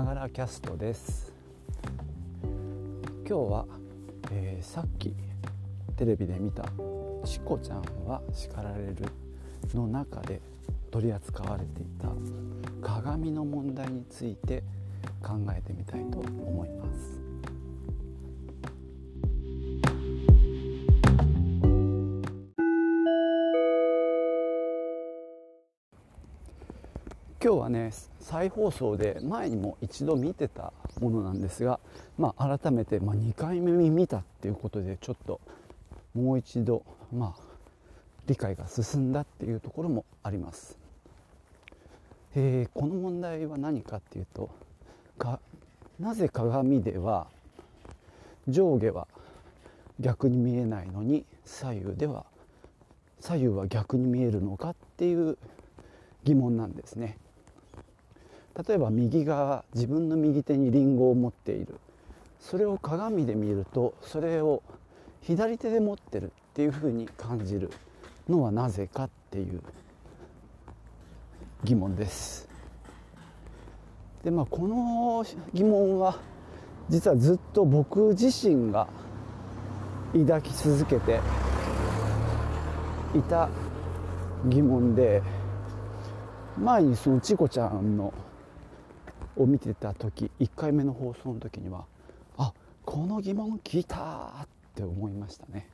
ながらキャストです。今日は、えー、さっきテレビで見た「チコちゃんは叱られる」の中で取り扱われていた鏡の問題について考えてみたいと今日はね再放送で前にも一度見てたものなんですが、まあ、改めて、ま、2回目に見たっていうことでちょっともう一度、まあ、理解が進んだっていうところもあります。えー、この問題は何かっていうとかなぜ鏡では上下は逆に見えないのに左右では左右は逆に見えるのかっていう疑問なんですね。例えば右側自分の右手にリンゴを持っている。それを鏡で見るとそれを左手で持ってるっていうふうに感じるのはなぜかっていう疑問です。でまあこの疑問は実はずっと僕自身が抱き続けていた疑問で前にそのチコちゃんのを見てた時1回目の放送の時にはあこの疑問聞いたって思いましたね。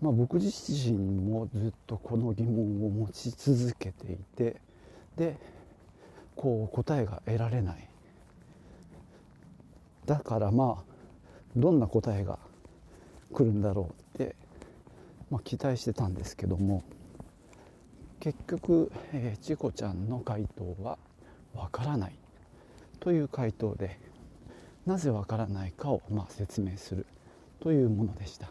まあ、僕自身もずっとこの疑問を持ち続けていてでこう答えが得られないだからまあどんな答えが来るんだろうって、まあ、期待してたんですけども結局、えー、チコちゃんの回答はわからないという回答でなぜわからないかをまあ説明するというものでした。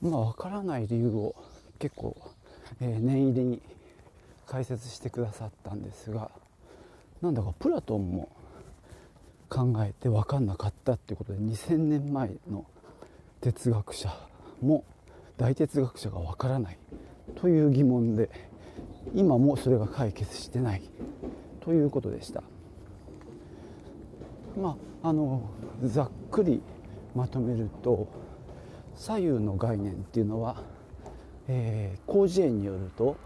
まあ、分からない理由を結構、えー、念入りに解説してくださったんですがなんだかプラトンも考えて分かんなかったっていうことで2000年前の哲学者も大哲学者がわからないという疑問で今もそれが解決してないということでした。まああのざっくりまとめると左右の概念っていうのは、えー、広辞苑によると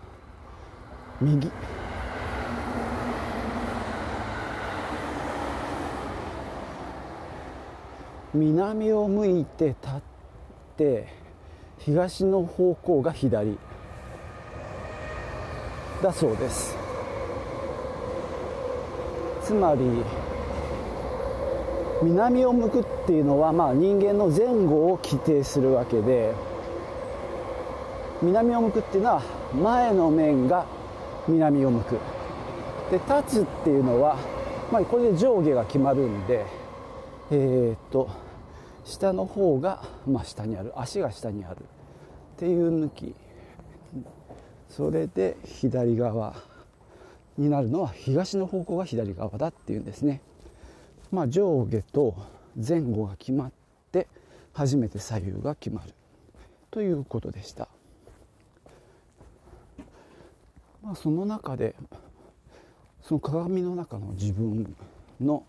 右南を向いて立って東の方向が左。だそうです。つまり南を向くっていうのは、まあ、人間の前後を規定するわけで南を向くっていうのは前の面が南を向く。で立つっていうのは、まあ、これで上下が決まるんでえー、っと下の方が、まあ、下にある足が下にあるっていう向きそれで左側になるのは東の方向が左側だっていうんですね。まあ、上下と前後が決まって初めて左右が決まるということでした。まあ、その中でその鏡の中の自分の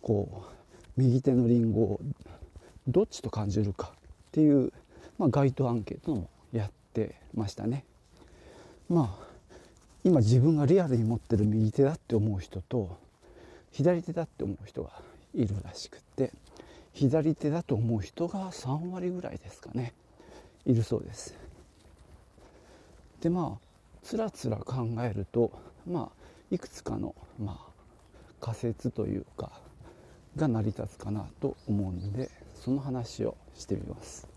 こう右手のリンゴをどっちと感じるかっていう、まあ、街頭アンケートもやってましたね。まあ今自分がリアルに持ってる右手だって思う人と左手だって思う人がいるらしくて左手だと思う人が3割ぐらいですかねいるそうです。でまあつらつら考えるとまあいくつかの、まあ、仮説というかが成り立つかなと思うんでその話をしてみます。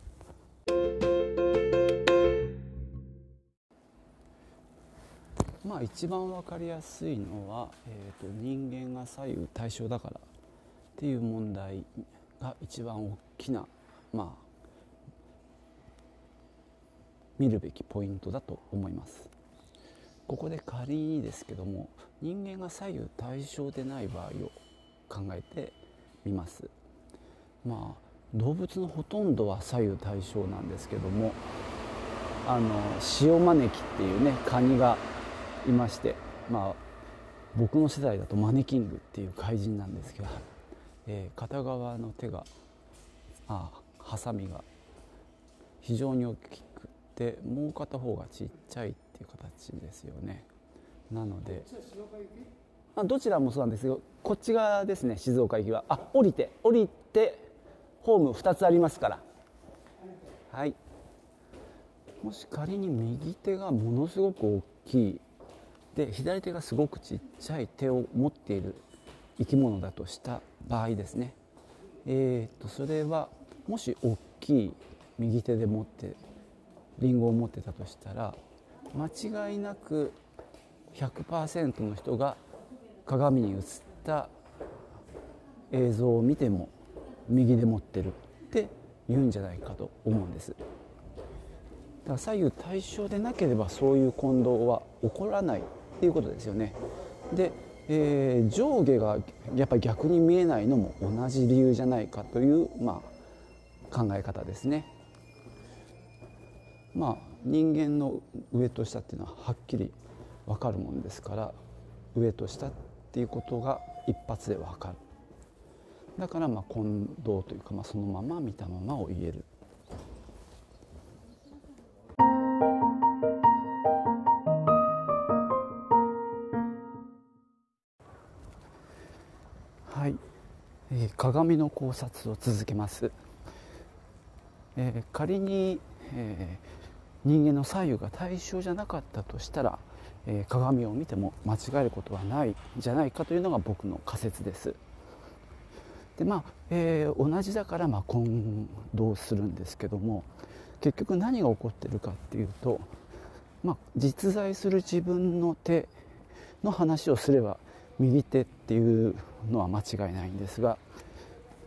まあ一番分かりやすいのは、えーと、人間が左右対称だからっていう問題が一番大きな、まあ、見るべきポイントだと思います。ここで仮にですけども人間が左右対称でない場合を考えてみます。まあ動物のほとんどは左右対称なんですけどもあの塩招きっていうねカニがいましてまあ僕の世代だとマネキングっていう怪人なんですけど、えー、片側の手があハサミが非常に大きくてもう片方がちっちゃいっていう形ですよねなのであどちらもそうなんですけどこっち側ですね静岡行きは。あ降りて。降りてホーム2つありますから。はい。もし仮に右手がものすごく大きい。で左手がすごくちっちゃい手を持っている生き物だとした場合ですね。えー、とそれはもし大きい右手で持ってリンゴを持ってたとしたら間違いなく100%の人が鏡に映った映像を見ても右で持ってるって言うんじゃないかと思うんです。だから左右対称でなければそういう混同は起こらないっていうことですよね。で、えー、上下がやっぱり逆に見えないのも同じ理由じゃないかという、まあ、考え方ですね。まあ人間の上と下っていうのははっきり分かるもんですから上と下ってっていうことが一発で分かる。だからまあ混同というか、まあ、そのまま見たままを言える。はい、えー、鏡の考察を続けます、えー、仮に、えー人間の左右が対称じゃなかったとしたら、え、鏡を見ても間違えることはないんじゃないかというのが僕の仮説です。でまあ、えー、同じだからまあ混同するんですけども結局何が起こってるかっていうと、まあ、実在する自分の手の話をすれば右手っていうのは間違いないんですが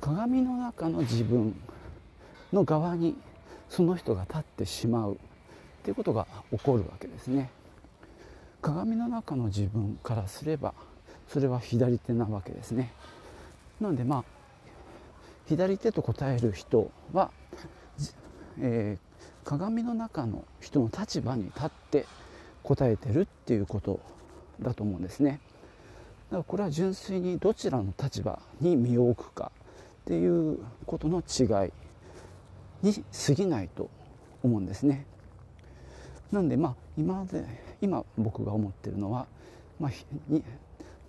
鏡の中の自分の側にその人が立ってしまうっていうことが起こるわけですね鏡の中の自分からすればそれは左手なわけですね。なのでまあ左手と答える人は、えー、鏡の中の人の立場に立って答えてるっていうことだと思うんですね。だからこれは純粋にどちらの立場に身を置くかっていうことの違いに過ぎないと思うんですね。なんでまあ今まで今僕が思ってるのは、まあ、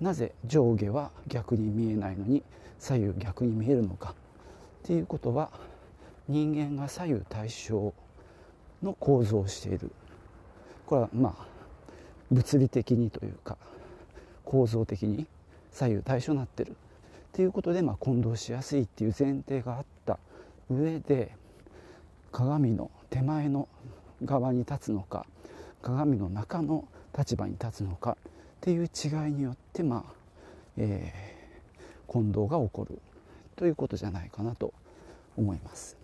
なぜ上下は逆に見えないのに左右逆に見えるのかっていうことは人間が左右対称の構造をしている。これはまあ物理的にというか構造的に左右対称になってる。っていうことでまあ混同しやすいっていう前提があった上で鏡の手前の側に立つのか鏡の中の立場に立つのかっていう違いによってまあ、えー、混同が起こるということじゃないかなと思います。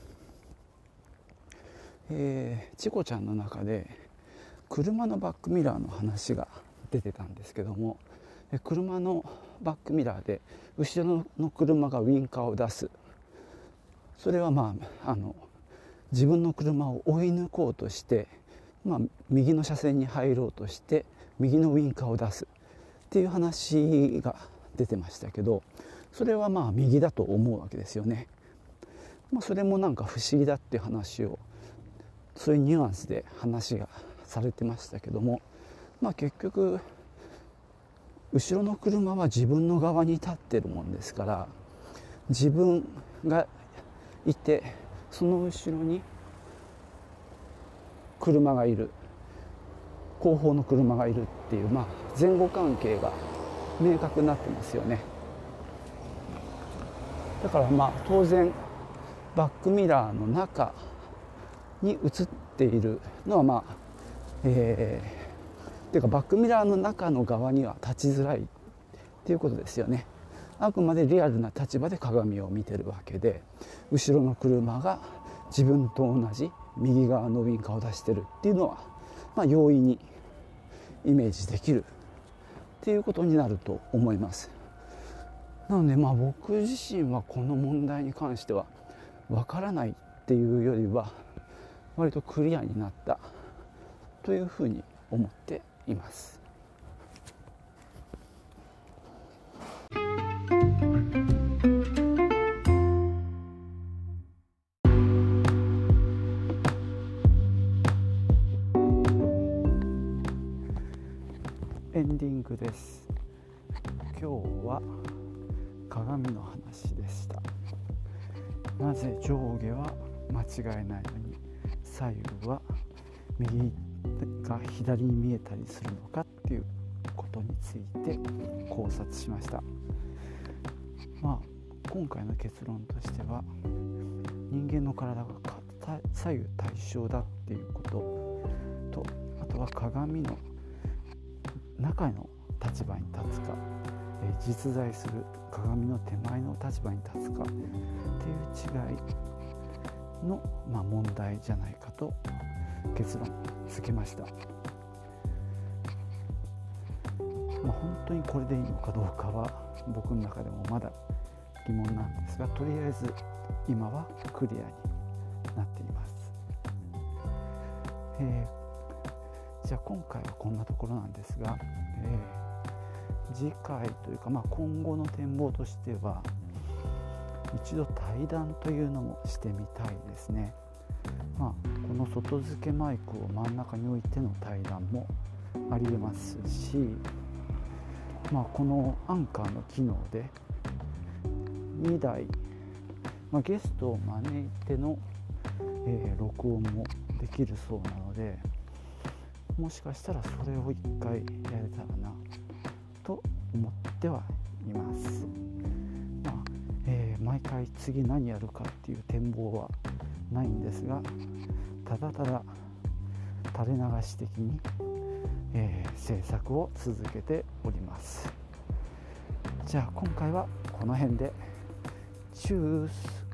えー、チコちゃんの中で車のバックミラーの話が出てたんですけども車のバックミラーで後ろの車がウインカーを出すそれはまああの自分の車を追い抜こうとして、まあ、右の車線に入ろうとして右のウインカーを出すっていう話が出てましたけどそれはまあ右だと思うわけですよね。まあ、それもなんか不思議だっていう話をそういうニュアンスで話がされてましたけども、まあ、結局後ろの車は自分の側に立ってるもんですから自分がいてその後ろに車がいる。後方の車がいるっていう、まあ、前後関係が明確になってますよね。だからまあ当然バックミラーの中に映っているのはまあえー、っていうかバックミラーの中の側には立ちづらいっていうことですよね。あくまでリアルな立場で鏡を見てるわけで後ろの車が自分と同じ右側のウインカーを出してるっていうのは、まあ、容易にイメージできるっていうことになると思いますなのでまあ僕自身はこの問題に関してはわからないっていうよりは割とクリアになったというふうに思っています。今日は鏡の話でした。なぜ上下は間違いないのに左右は右が左に見えたりするのかっていうことについて考察しました。まあ今回の結論としては人間の体が左右対称だっていうこととあとは鏡の中の立場に立つか、え実在する鏡の手前の立場に立つかっていう違いの、まあ、問題じゃないかと結論つけました、まあ、本当にこれでいいのかどうかは僕の中でもまだ疑問なんですがとりあえず今はクリアになっています、えーじゃあ今回はこんなところなんですが、えー、次回というか、まあ、今後の展望としては一度対談というのもしてみたいですね。まあ、この外付けマイクを真ん中に置いての対談もありえますし、まあ、このアンカーの機能で2台、まあ、ゲストを招いての、えー、録音もできるそうなのでもしかしたらそれを一回やれたらなと思ってはいます。まあえー、毎回次何やるかっていう展望はないんですがただただ垂れ流し的に、えー、制作を続けております。じゃあ今回はこの辺で。チュース。